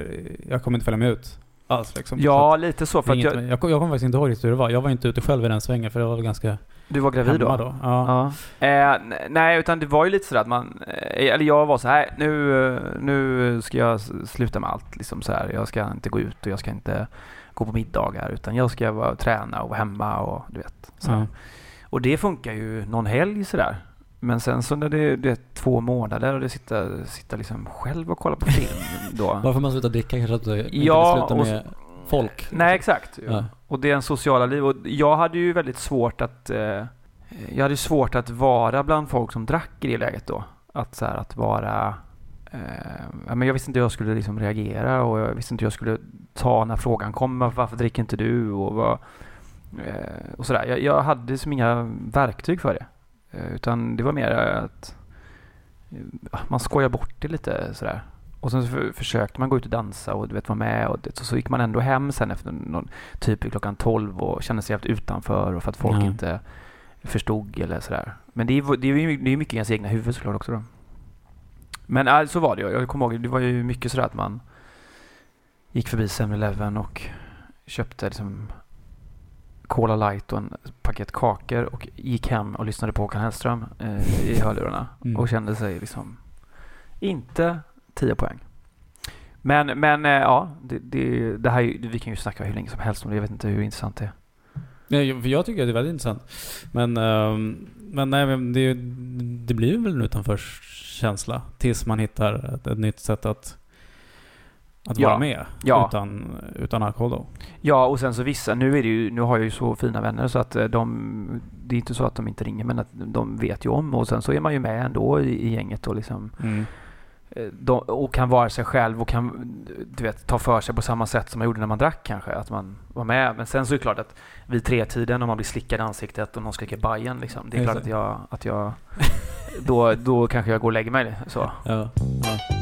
jag kommer inte följa med ut alls liksom?
Ja, lite så.
det
För att jag,
med- jag, jag kommer faktiskt inte ihåg riktigt hur det var. Jag var inte ute själv i den svängen för jag var väl ganska
du var gravid då?
då. Ja.
Ja. Eh, nej, utan det var ju lite sådär att man, eh, eller jag var så här, nu, nu ska jag sluta med allt. Liksom så här. Jag ska inte gå ut och jag ska inte gå på middagar utan jag ska vara, träna och vara hemma och du vet. Så.
Ja.
Och det funkar ju någon helg sådär. Men sen så när det, det är två månader och det sitter, sitter liksom själv och kollar på film då.
Varför man slutar dricka kanske att du
Ja,
vill sluta
och
med folk?
Nej, exakt.
Ja.
Och det är en sociala liv. Och jag hade ju väldigt svårt att... Eh, jag hade svårt att vara bland folk som drack i det läget då. Att så här, att vara... Eh, men jag visste inte hur jag skulle liksom reagera och jag visste inte hur jag skulle ta när frågan kom. Varför, varför dricker inte du? Och, vad, eh, och sådär. Jag, jag hade som inga verktyg för det. Eh, utan det var mer att eh, man skojar bort det lite sådär. Och sen så för, försökte man gå ut och dansa och du vet vara med och det, så, så gick man ändå hem sen efter någon, typ klockan 12 och kände sig helt utanför och för att folk
Ja.
inte förstod eller sådär. Men det är, ju- det är det är mycket i ens egna huvud såklart också då. Men äh, så var det ju. Jag kommer ihåg, det var ju mycket sådär att man gick förbi 7-Eleven och köpte liksom Cola light och en paket kakor och gick hem och lyssnade på Håkan Hellström eh, i hörlurarna
Mm.
och kände sig liksom inte 10 poäng. Men, men eh, ja, det, det, det här, vi kan ju snacka hur länge som helst om det. Jag vet inte hur intressant det är.
Nej, för jag tycker att det är väldigt intressant. Men, ehm, men nej, men det, det blir väl en utanförskänsla tills man hittar ett, ett nytt sätt att, att
Ja.
vara med
Ja.
utan, utan alkohol då.
Ja, och sen så vissa, nu är det ju, nu har jag ju så fina vänner så att eh, de, det är inte så att de inte ringer men att de vet ju om och sen så är man ju med ändå i, i gänget och liksom
Mm.
eh, de, och kan vara sig själv och kan du vet, ta för sig på samma sätt som man gjorde när man drack kanske. Att man var med. Men sen så är det klart att vid tretiden om man blir slickad i ansiktet och någon skriker Bajen liksom. Det är
Just
klart
det.
att jag, att jag då, då kanske jag går och lägger mig så.
Ja. ja.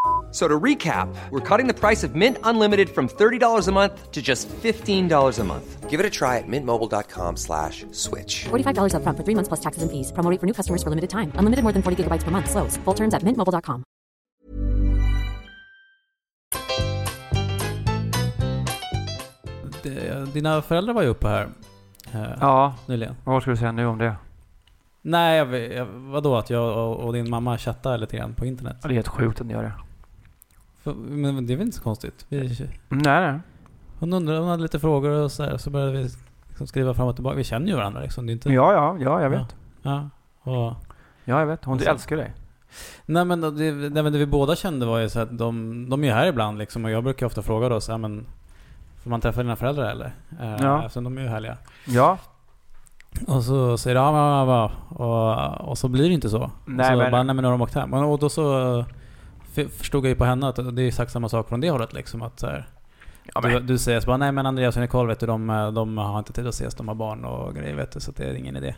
So to recap, we're cutting the price of Mint Unlimited from $30 a month to just $15 a month. Give it a try at mintmobile.com slash switch.
$45 upfront for three months plus taxes and fees. Promo for new customers for limited time. Unlimited more than 40 gigabytes per month. Slows. Full terms at mintmobile.com.
Dina föräldrar var ju uppe här eh,
Ja,
nyligen.
vad ska du säga nu om det?
Nej, jag, jag, vadå att jag och, och din mamma chattar lite grann på internet?
Ja, det är helt sjukt att ni gör det.
Men det är väl inte så konstigt? Vi,
Nej, nej.
hon undrade, hon hade lite frågor och så, här, så började vi liksom skriva fram och tillbaka. Vi känner ju varandra liksom. Det är inte...
Ja, ja, ja, jag vet.
Ja. Och,
Ja, jag vet. Hon
Alltså-
älskar dig.
nej men det, det, men det vi båda kände var ju så att de, de är ju här ibland liksom och jag brukar ofta fråga då så här, men Får man träffa dina föräldrar eller? Eh,
Ja.
Eftersom de är ju härliga.
Ja.
Och så säger de ja, ja, ja, ja. Och, och så blir det inte så.
Nej,
så
men-
bara, nej men nu har de åkt hem. Och då så förstod jag ju på henne att det är exakt samma sak från det hållet liksom. Att så här,
Ja,
du, du säger så bara, nej men Andreas och Nicole vet du, de, de har inte tid att ses, de har barn och grejer vet du, så det är ingen idé.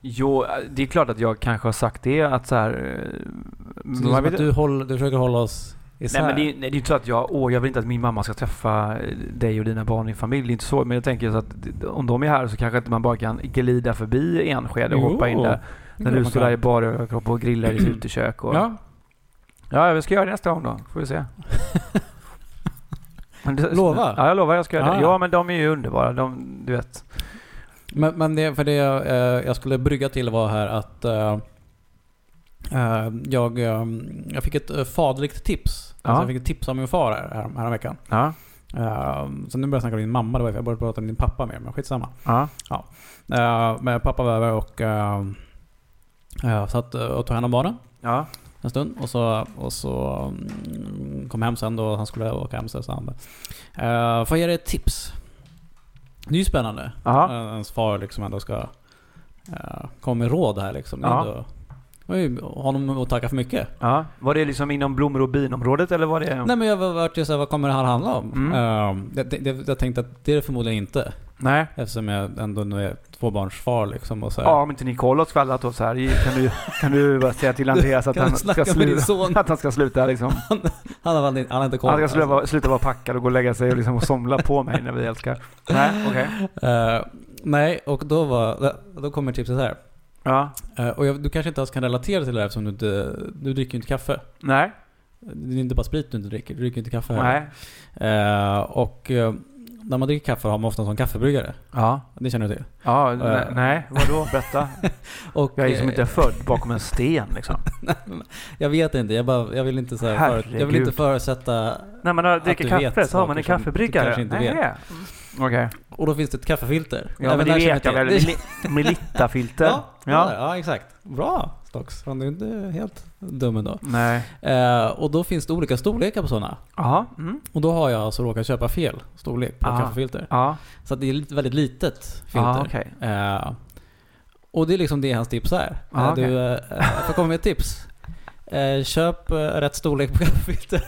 jo, det är klart att jag kanske har sagt det att så här...
Så det är att du, håller, du försöker hålla oss isär.
Nej men det, är- nej, det är inte så att jag, åh jag vill inte att min mamma ska träffa dig och dina barn i din familj. Det är inte så. Men jag tänker så att om de är här så kanske inte man bara kan glida förbi Enskede och
Jo,
hoppa in där. När du står där i bara överkropp och grillar i ditt utekök. Och,
Ja,
ja, vi ska göra det nästa gång då. Får vi se. Det-
Lova?
Ja, jag lovar jag ska göra det.
Ja.
Men de är ju underbara. De, du vet.
men, men det, för det jag, eh, jag skulle brygga till var här att eh, eh, jag, eh, jag fick ett eh, faderligt tips.
Ja.
Alltså jag fick ett tips av min far här, här, här veckan.
Ja.
Uh, så nu börjar jag snacka om din mamma, var jag började prata om din pappa mer, men skitsamma.
Ja.
Uh, men pappa var över och uh, satt och tog hand om barnen
Ja.
En stund. Och så, och så mm, kom hem sen då han skulle åka hem. Så sa han bara, uh, får jag ge dig ett tips? Det är ju spännande.
Ja.
Uh, ens far liksom ändå ska uh, komma med råd här liksom. Det var ju honom att tacka för mycket.
ja. Var det liksom inom blommor och binområdet eller var det?
Nej men jag var vart ju såhär, vad kommer det här handla om?
Mm.
Uh, det, det, jag tänkte att det är det förmodligen inte.
Nej.
Eftersom jag ändå nu är tvåbarnsfar liksom och så här.
Ja, om inte Nicole har skvallrat så här. Kan du, kan du bara säga till Andreas att han, ska sluta, att han ska sluta liksom.
Han har, han har inte koll.
Han ska sluta,
alltså.
vara- sluta vara packad och gå och lägga sig och, liksom och somla på mig när vi älskar. Nej, okej.
Eh, nej, och då var då kommer tipset här.
Ja.
Eh, och jag, du kanske inte alls kan relatera till det här eftersom du inte, du dricker ju inte kaffe.
Nej.
Det är inte bara sprit du inte dricker, du dricker inte kaffe
Nej.
heller. Eh, och eh, när man dricker kaffe har man ofta en sån kaffebryggare.
Ja.
Det känner du till?
Ja,
Eh.
nej, nej. Vadå? Berätta.
Och,
Jag är liksom inte född bakom en sten liksom.
jag vet inte, jag, bara, jag vill inte så här, för, jag vill inte förutsätta...
Nej men när
Att
dricker
du
kaffe så har man en
som du
kaffebryggare.
kanske inte
Nej.
vet.
Okej.
Och då finns det ett kaffefilter.
Ja men det vet jag väl. Melitta-filter.
Ja, ja.
Ja.
exakt. Bra. Fan, du är inte helt dum ändå.
Nej.
Eh, och då finns det olika storlekar på sådana.
Mm.
Och då har jag alltså råkat köpa fel storlek på
Ah.
kaffefilter.
Ja.
Så det är ett väldigt litet filter.
Ja, okej.
Eh, och det är liksom det hans tips är.
Ah,
Eh, du, eh, jag får komma med ett tips. Eh, köp eh, rätt storlek på kaffefilter.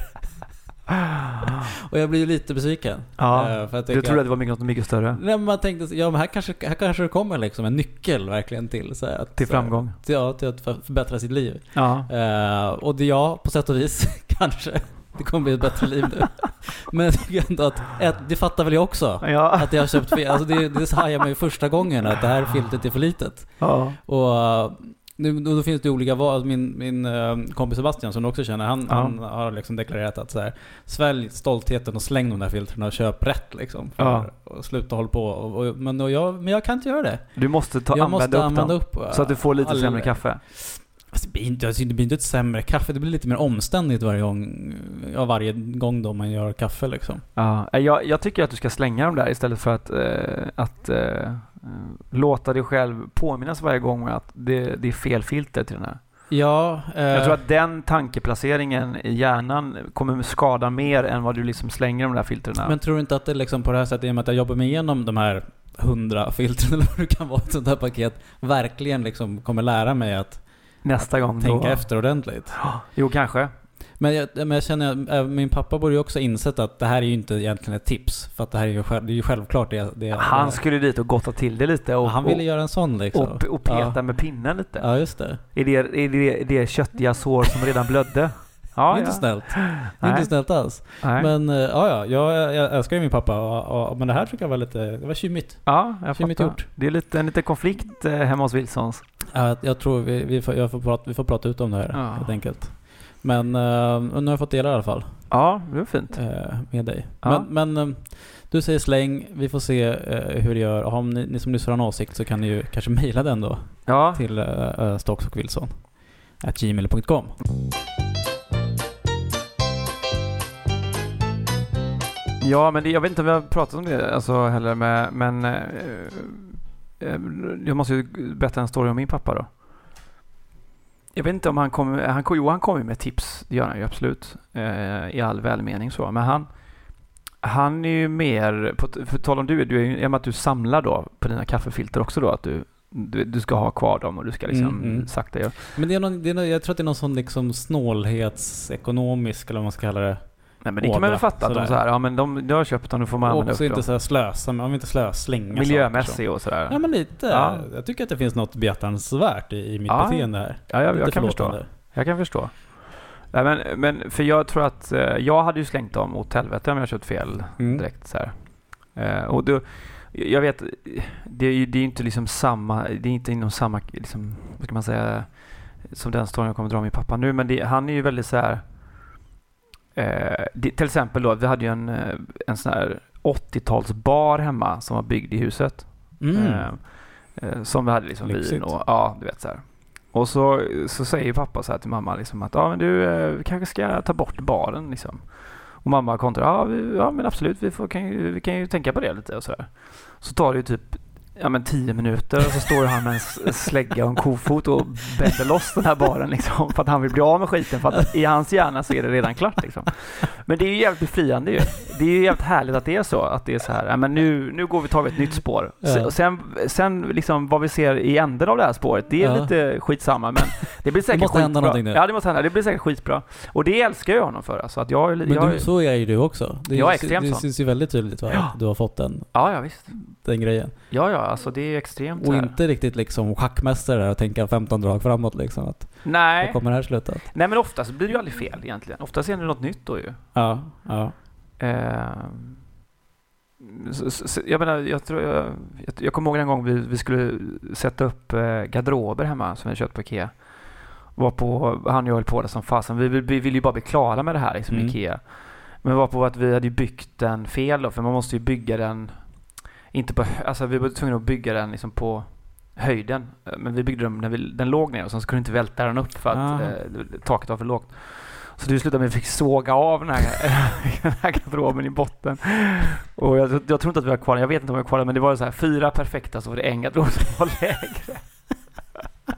Och jag blir ju lite besviken.
Ja.
Eh, för jag
Du trodde att det var mycket, något mycket större?
Nej, men man tänkte, ja men här kanske, här kanske det kommer liksom en nyckel verkligen till. Så att,
Till framgång?
till, ja, till att för- förbättra sitt liv.
Ja.
Eh, och det ja, på sätt och vis kanske. Det kommer bli ett bättre liv nu. Men jag tycker ändå att, ett, det fattar väl jag också.
Ja.
Att jag har köpt fel. Alltså det, det hajar mig första gången att det här filtret är för litet.
Ja.
Och nu, då, finns det olika val. Min, min eh, kompis Sebastian som du också känner, han,
Ja.
han har liksom deklarerat att så här, svälj stoltheten och släng de där filtren och köp rätt liksom. För,
Ja.
och sluta hålla på. Och, och, men, och jag, men jag kan inte göra det.
Du måste ta,
jag
använda
måste
upp
använda
dem.
upp eh,
Så att du får lite
all-
sämre kaffe.
Alltså, det, blir inte, alltså, det blir inte ett sämre kaffe, det blir lite mer omständigt varje gång, ja, varje gång då man gör kaffe liksom.
Ja, eh, jag, jag tycker att du ska slänga dem där istället för att, eh, att eh, låta dig själv påminnas varje gång att det, det är fel filter till den här.
Ja, eh,
Jag tror att den tankeplaceringen i hjärnan kommer skada mer än vad du liksom slänger de där filtrerna.
Men tror du inte att det liksom på det här sättet, i och med att jag jobbar mig igenom de här hundra filter eller vad det kan vara, ett sånt här paket, verkligen liksom kommer lära mig att
Nästa gång
tänka
då.
efter ordentligt.
Jo, kanske.
Men jag, men jag känner, äh, min pappa borde ju också insett att det här är ju inte egentligen ett tips. För att det här är ju, själv, det är ju självklart det. det
Han
det,
skulle dit och gotta till det lite och,
Han ville
och,
göra en sån liksom.
och, och peta
ja.
med pinnen lite.
ja, just det.
Är, det, är, det, är det köttiga sår som redan blödde? Ja,
inte
ja.
snällt.
Nej.
inte snällt alls.
Nej.
Men äh, ja, ja, jag, jag älskar ju min pappa. Och, och, men det här tycker jag var lite, det var tjymigt.
Ja, jag
Kymigt
fattar.
gjort.
Det är lite, en liten konflikt eh, hemma hos Wilsons.
Ja, Jag, jag tror vi, vi, får, jag får prata, vi får prata ut om det här
Ja.
helt enkelt. Men äh, nu har jag fått dela i alla fall.
Ja, det är fint.
eh, med dig.
Ja.
Men, men eh, du säger släng, vi får se hur det gör. Om ni, ni som lyssnar har en åsikt så kan ni ju kanske mejla den då
Ja,
till uh, Stocks och Wilson at gmail.com.
ja men det, jag vet inte om vi har pratat om det alltså, heller med, men jag måste ju berätta en story om min pappa då. Jag vet inte om han kommer, han, jo han kommer med tips, det gör han ju absolut, eh, i all välmening så, men han han är ju mer, på, för tal om du, du är ju, i och med att du samlar då på dina kaffefilter också då, att du, du, du ska ha kvar dem och du ska liksom
Mm, mm.
sakta göra.
Men det är någon, det är någon, jag tror att det är någon sån liksom snålhetsekonomisk eller vad man ska kalla det.
Nej men det kan man väl fatta, att de så här, ja men de, du har köpt dem, nu får man
Och
använda
också
upp
inte
dem.
så här slösa, men om inte slösa, slänga
Miljömässig
saker
och sådär.
så. Ja men lite.
Ja.
Jag tycker att det finns något behjärtansvärt i, i mitt
Ja.
beteende här.
Ja, jag, jag kan förstå. Jag kan förstå. Nej, men, men för jag tror att eh, jag hade ju slängt dem åt helvete om jag köpt fel
Mm.
direkt så här. Eh, och då, jag vet, det är ju det är inte liksom samma, det är inte inom samma, liksom, vad ska man säga, som den storyn jag kommer dra med min pappa nu, men det, han är ju väldigt så här. Eh, det, till exempel då, vi hade ju en, eh, en sån här 80-talsbar hemma som var byggd i huset.
Mm.
Eh, eh, som vi hade liksom
Lyxigt.
vin och ja, du vet så här. Och så, så säger pappa så här till mamma liksom att ja men du eh, kanske ska ta bort baren liksom. Och mamma kontrar vi, ja men absolut vi, får, kan ju, vi kan ju tänka på det lite och sådär. Så tar det ju typ ja men tio minuter och så står han med en slägga och en kofot och bäddar loss den här baren liksom för att han vill bli av med skiten för att i hans hjärna så är det redan klart liksom. Men det är ju jävligt befriande ju. Det är ju jävligt härligt att det är så. Att det är så här, ja, men nu, nu går vi tar vi ett nytt spår.
Ja.
Sen, sen, liksom vad vi ser i änden av det här spåret, det är
Ja.
lite skitsamma men det blir säkert
måste hända
skitbra.
någonting nu.
Ja det måste hända, det blir säkert skitbra. Och det älskar jag honom för alltså. Att jag,
Men
jag,
du, så är ju du också. Det,
Jag är extremt
det syns ju väldigt tydligt va?
Ja.
du har fått den,
ja, ja visst.
den grejen.
Ja, ja, alltså det är extremt
Och
här.
inte riktigt liksom schackmästare och tänka 15 drag framåt liksom. Att,
Nej.
kommer det här sluta?
Nej men oftast blir det ju aldrig fel egentligen. Oftast är det något nytt då ju.
Ja, ja.
Ehm, så, så, jag menar, jag, tror jag, jag, jag kommer ihåg en gång vi, vi skulle sätta upp eh, garderober hemma som vi köpt på Ikea. Var på, han och jag höll på det som fasen. Vi, vi, vi ville ju bara bli klara med det här liksom,
Mm.
Ikea. Men var på att vi hade ju byggt den fel då, för man måste ju bygga den inte på, alltså vi var tvungna att bygga den liksom på höjden. Eh, Men vi byggde den när vi, den låg ner och sen så kunde inte välta den upp för att eh, taket var för lågt. Så det slutade med att vi fick såga av den här, den här garderoben i botten. Och jag, jag tror inte att vi har kvar den, jag vet inte om vi har kvar den, men det var så här fyra perfekta så var det en garderob som var lägre.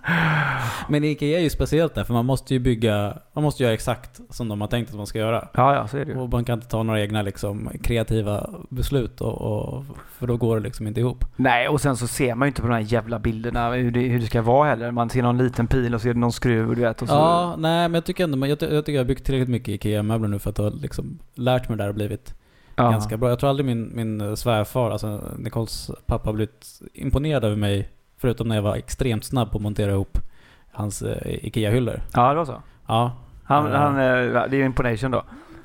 Men Ikea är ju speciellt där, för man måste ju bygga, man måste göra exakt som de har tänkt att man ska göra.
Ja, ja, så är det ju.
Och man kan inte ta några egna liksom, kreativa beslut, och, och, för då går det liksom inte ihop.
Nej, och sen så ser man ju inte på de här jävla bilderna hur det, hur det ska vara heller. Man ser någon liten pil och så är det någon skruv, du vet. Och så.
Ja, nej men jag tycker ändå, jag, jag tycker jag har byggt tillräckligt mycket IKEA-möbler nu för att ha liksom lärt mig det där och blivit
Ja.
ganska bra. Jag tror aldrig min, min svärfar, alltså Nicoles pappa, har blivit imponerad över mig, förutom när jag var extremt snabb på att montera ihop hans eh, IKEA-hyllor.
Ja, det var så.
Ja.
Han,
Ja.
han, eh, det är ju imponation då.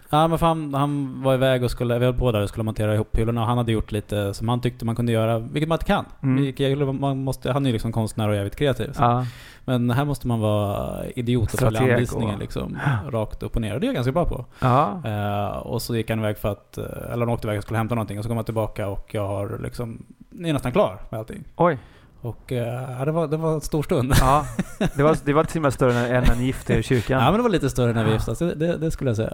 Ja men för han, han var iväg och skulle, vi höll på där och skulle montera ihop hyllorna och han hade gjort lite som han tyckte man kunde göra, vilket man inte kan.
Mm.
IKEA-hyllor, man måste, han är ju liksom konstnär och jävligt kreativ.
Ja.
Men här måste man vara idiot och följa anvisningen liksom, rakt upp och ner. Och det är jag ganska bra på.
Ja.
Eh, och så gick han iväg för att, eller han åkte iväg och skulle hämta någonting och så kom han tillbaka och jag har liksom, är nästan klar med allting.
Oj.
Och eh, ja, det, var, det var en stor stund.
Ja. Det var, det var till och med större än när ni gifte er i kyrkan.
Ja men det var lite större när vi gifte oss, det, det, skulle jag säga.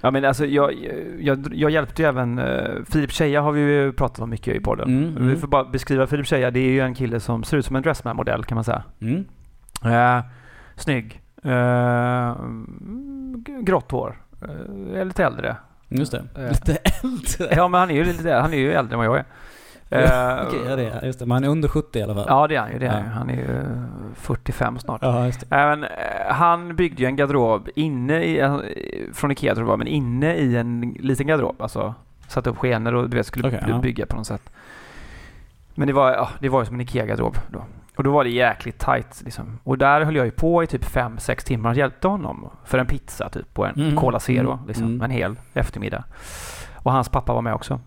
Ja men alltså jag, jag, jag hjälpte ju även uh, Filip Scheja har vi ju pratat om mycket i podden.
Mm,
Vi
mm.
får bara beskriva Filip Scheja, det är ju en kille som ser ut som en Dressman-modell kan man säga.
Mm.
Uh, snygg. Uh, grått hår. Uh, är lite äldre.
Just det. Lite äldre.
Ja men han är ju lite han är ju äldre än vad jag är. Eh,
Okej, ja, det är, just det. Men han är under 70 i alla fall.
Ja, det är han ju. Det är han ju. Han är ju 45 snart.
Ja, just det.
Även, eh, han byggde ju en garderob inne i, eh, från Ikea tror jag det var, men inne i en liten garderob. Alltså satte upp skenor och du vet, skulle
Okej,
by-
ja.
bygga på något sätt. Men det var, ja, det var ju som en Ikea-garderob då. Och då var det jäkligt tight liksom. Och där höll jag ju på i typ 5-6 timmar och hjälpte honom för en pizza typ på en
Mm.
Cola Zero.
Mm.
Liksom,
Mm.
En hel eftermiddag. Och hans pappa var med också.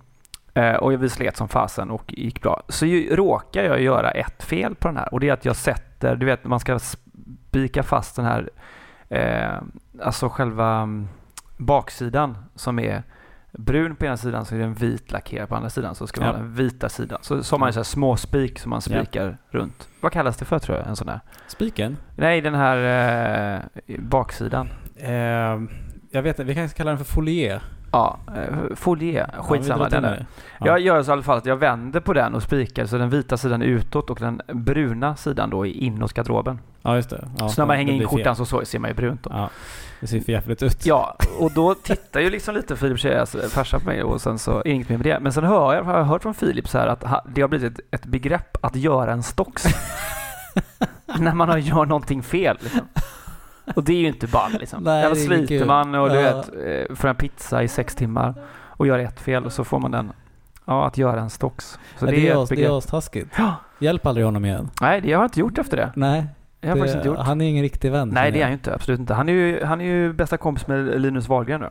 Eh, och vi slet som fasen och gick bra. Så ju, råkar jag göra ett fel på den här och det är att jag sätter, du vet man ska spika fast den här, eh, alltså själva mm, baksidan som är brun på ena sidan så är den vit lackerad på andra sidan så ska man
Ja.
ha den vita sidan. Så, har man en små spik som man
Ja.
spikar runt. Vad kallas det för tror jag? En sån här?
Spiken?
Nej, den här eh, baksidan.
Eh, jag vet inte, vi kan kalla den för folier.
Ja, eh, folie.
Ja,
Skitsamma. den där.
det. Ja.
Jag gör så i alla fall att jag vänder på den och spikar så den vita sidan är utåt och den bruna sidan då är inåt garderoben.
Ja, just det. Ja,
så när man hänger in skjortan så, så ser man ju brunt då.
Ja, det ser för jävligt ut.
Ja, och då tittar ju liksom lite Filip Tjejas farsa på mig och sen så är inget mer med det. Men sen hör jag, har jag hört från Filip så här att det har blivit ett, ett begrepp att göra en stocks. när man har gör någonting fel. Liksom. Och det är ju inte ball liksom.
Nej,
Där
det är
sliter man och du
Ja.
vet, eh, för en pizza i sex timmar och gör ett fel och så får man den, ja, att göra en stocks. Så
Ja,
det, är
as-
ett
det är astaskigt.
Ja.
Hjälp aldrig honom igen.
Nej, det har jag inte gjort efter det.
Nej,
Det har
det,
faktiskt inte gjort.
han är ingen riktig vän.
Nej, det är han ju inte. Absolut inte. Han är ju, han är ju bästa kompis med Linus Wahlgren nu.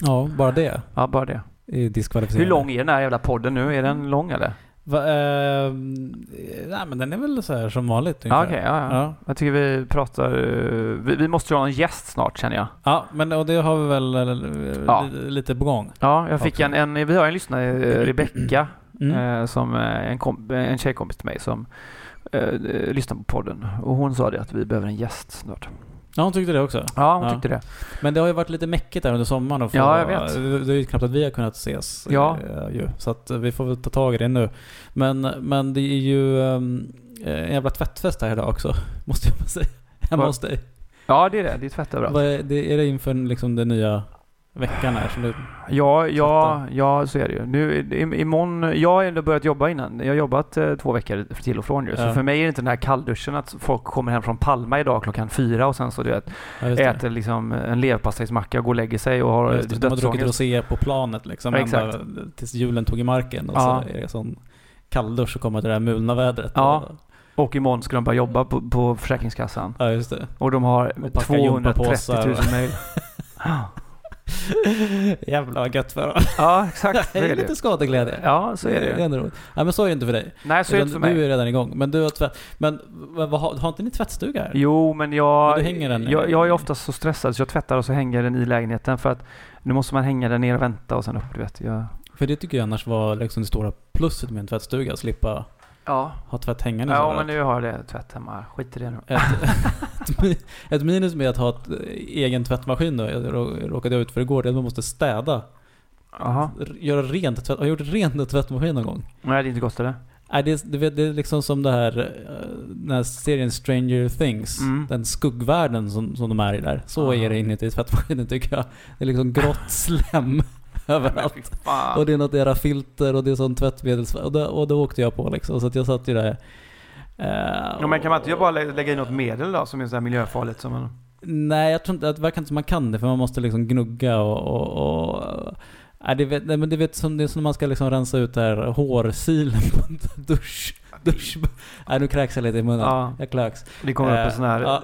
Ja, bara det
Ja, bara det.
är.
Hur lång är den här jävla podden nu? Är den lång eller?
Va, eh, nej, men den är väl så här som vanligt
okej. ja, ja.
Ja.
Jag tycker vi pratar... eh, Vi, vi måste ju ha en gäst snart känner jag.
Ja, men och det har vi väl eh,
Ja.
li- lite på gång.
Ja, jag fick en, en... Vi har en lyssnare, eh, Rebecka,
Mm.
eh, som en, komp, en tjejkompis till mig som eh, lyssnar på podden. Och hon sa det att vi behöver en gäst snart.
Ja, hon tyckte det också.
Ja, hon tyckte det.
Men det har ju varit lite mäckigt där under sommaren. få-
Ja, jag vet.
Det är ju knappt att vi har kunnat ses.
Ja.
eh, ju. Så att vi får väl ta tag i det nu. Men, men det är ju ehm, en jävla tvättfest här idag också. Måste jag säga. Hemma hos dig.
Ja, det är det. Det är tvätt överallt.
Vad är, det, är det inför liksom den nya veckan här? Som det,
Ja, ja, ja, så är det ju. Nu, imorgon, jag har ändå börjat jobba innan. Jag har jobbat eh, två veckor till och från ju. Så
Ja.
för mig är det inte den här kallduschen att folk kommer hem från Palma idag klockan fyra och sen så du vet,
ja,
äter liksom en leverpastejsmacka och går och lägger sig och har
Just det, de har druckit rosé på planet liksom.
Ja,
ända
exakt.
tills julen tog i marken. Och
Ja.
så är det sån kalldusch och kommer till det här mulna vädret.
Ja.
Och,
imorgon ska de börja jobba på, på Försäkringskassan.
ja, just det.
Och de har
Och packa
230
gympapåsar.
000 mejl.
Jävlar vad gött för dem.
Ja, exakt. Så
Det
är
lite skadeglädje.
Ja, så är det
Det är
ju.
ändå roligt. Ja, men så är det inte för dig.
Nej, så är det inte för mig.
Du är redan igång. Men du har tvätt... Men vad, har, har inte ni tvättstuga här?
Jo, men jag,
Men du hänger den
jag, jag är oftast så stressad så jag tvättar och så hänger den i lägenheten för att nu måste man hänga den ner och vänta och sen upp, du vet. Jag,
För det tycker jag annars var liksom det stora plusset med en tvättstuga. Att slippa
ja.
ha tvätt hängande
Ja, men nu har det tvätt hemma. Skit i det nu.
ett, ett, mi- ett minus med att ha ett, eh, egen tvättmaskin då, jag rå- råkade jag ut för igår, det är att man måste städa.
Jaha.
R- Göra rent tvätt. Har gjort rent en tvättmaskin någon gång?
Nej, det är inte gott eller?
Nej, det, vet, det är liksom som det här, eh, den här serien Stranger Things.
Mm.
Den skuggvärlden som, som de är i där. Så
Ah.
är det inuti tvättmaskinen tycker jag. Det är liksom grått slem överallt. Och det är något era filter och det är sån tvättmedels... Och då, och då åkte jag på liksom. Så att jag satt ju där. eh,
Ja, men kan man inte bara lä- lägga in något medel då som är så här miljöfarligt som man...
Nej, jag tror inte, det verkar inte som man kan det för man måste liksom gnugga och... och, och nej, det vet, nej, men det, vet, som, det är som när man ska liksom rensa ut det här hårsilen på dusch. dusch. Nej, nu kräks jag lite i munnen.
Ja.
Jag kräks.
Det kommer upp
Eh,
en sån här,
ja.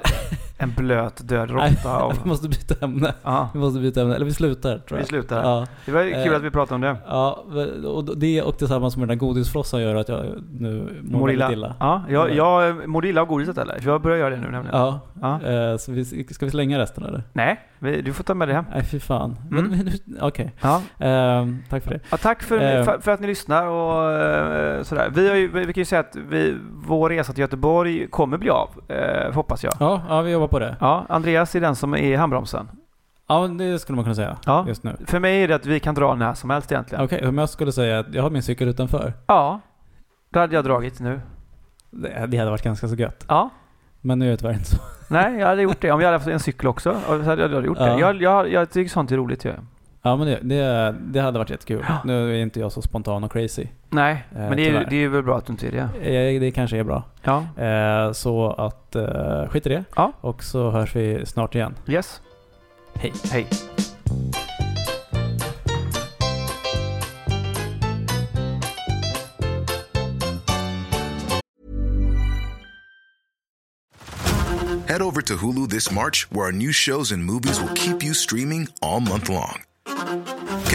En blöt död råtta av...
Vi måste byta ämne.
Ja,
Vi måste byta ämne. Eller vi slutar tror jag.
vi slutar.
Ja.
Det var kul
Eh,
att vi pratade om det.
Ja, och det och tillsammans med den där godisfrossan gör att jag nu mår väldigt
illa. Ja, jag, jag mår illa av godiset eller? För jag börjar göra det nu nämligen.
Ja.
Ja.
Eh, Så vi, ska vi slänga resten eller?
Nej, vi, du får ta med det hem.
Nej fy fan.
Mm.
Okej.
Ja.
Ehm, tack för det.
Ja, tack för,
Eh.
för, för att ni lyssnar och eh, sådär. Vi, har ju, vi kan ju säga att vi, vår resa till Göteborg kommer bli av, eh, hoppas jag.
Ja, ja, vi jobbar på det.
Ja, Andreas är den som är i handbromsen.
Ja, det skulle man kunna säga.
Ja.
Just nu.
För mig är det att vi kan dra när som helst egentligen.
Okej, om jag skulle säga att jag har min cykel utanför.
Ja, då hade jag dragit nu.
Det, det hade varit ganska så gött.
Ja.
Men nu är det tyvärr inte så.
Nej, jag hade gjort det. Om jag hade haft en cykel också, så hade jag gjort det.
Ja.
Jag, jag, jag tycker sånt är roligt ju.
Ja men det, det, det hade varit jättekul. Nu är inte jag så spontan och crazy.
Nej,
Eh,
men det är, det är väl bra att du inte är det.
Eh, Det kanske är bra.
Ja.
Eh, Så att eh, skit i det.
Ja.
Och så hörs vi snart igen.
Yes.
Hej.
Hej.
Head over to Hulu this March, where our new shows and movies will keep you streaming all month long.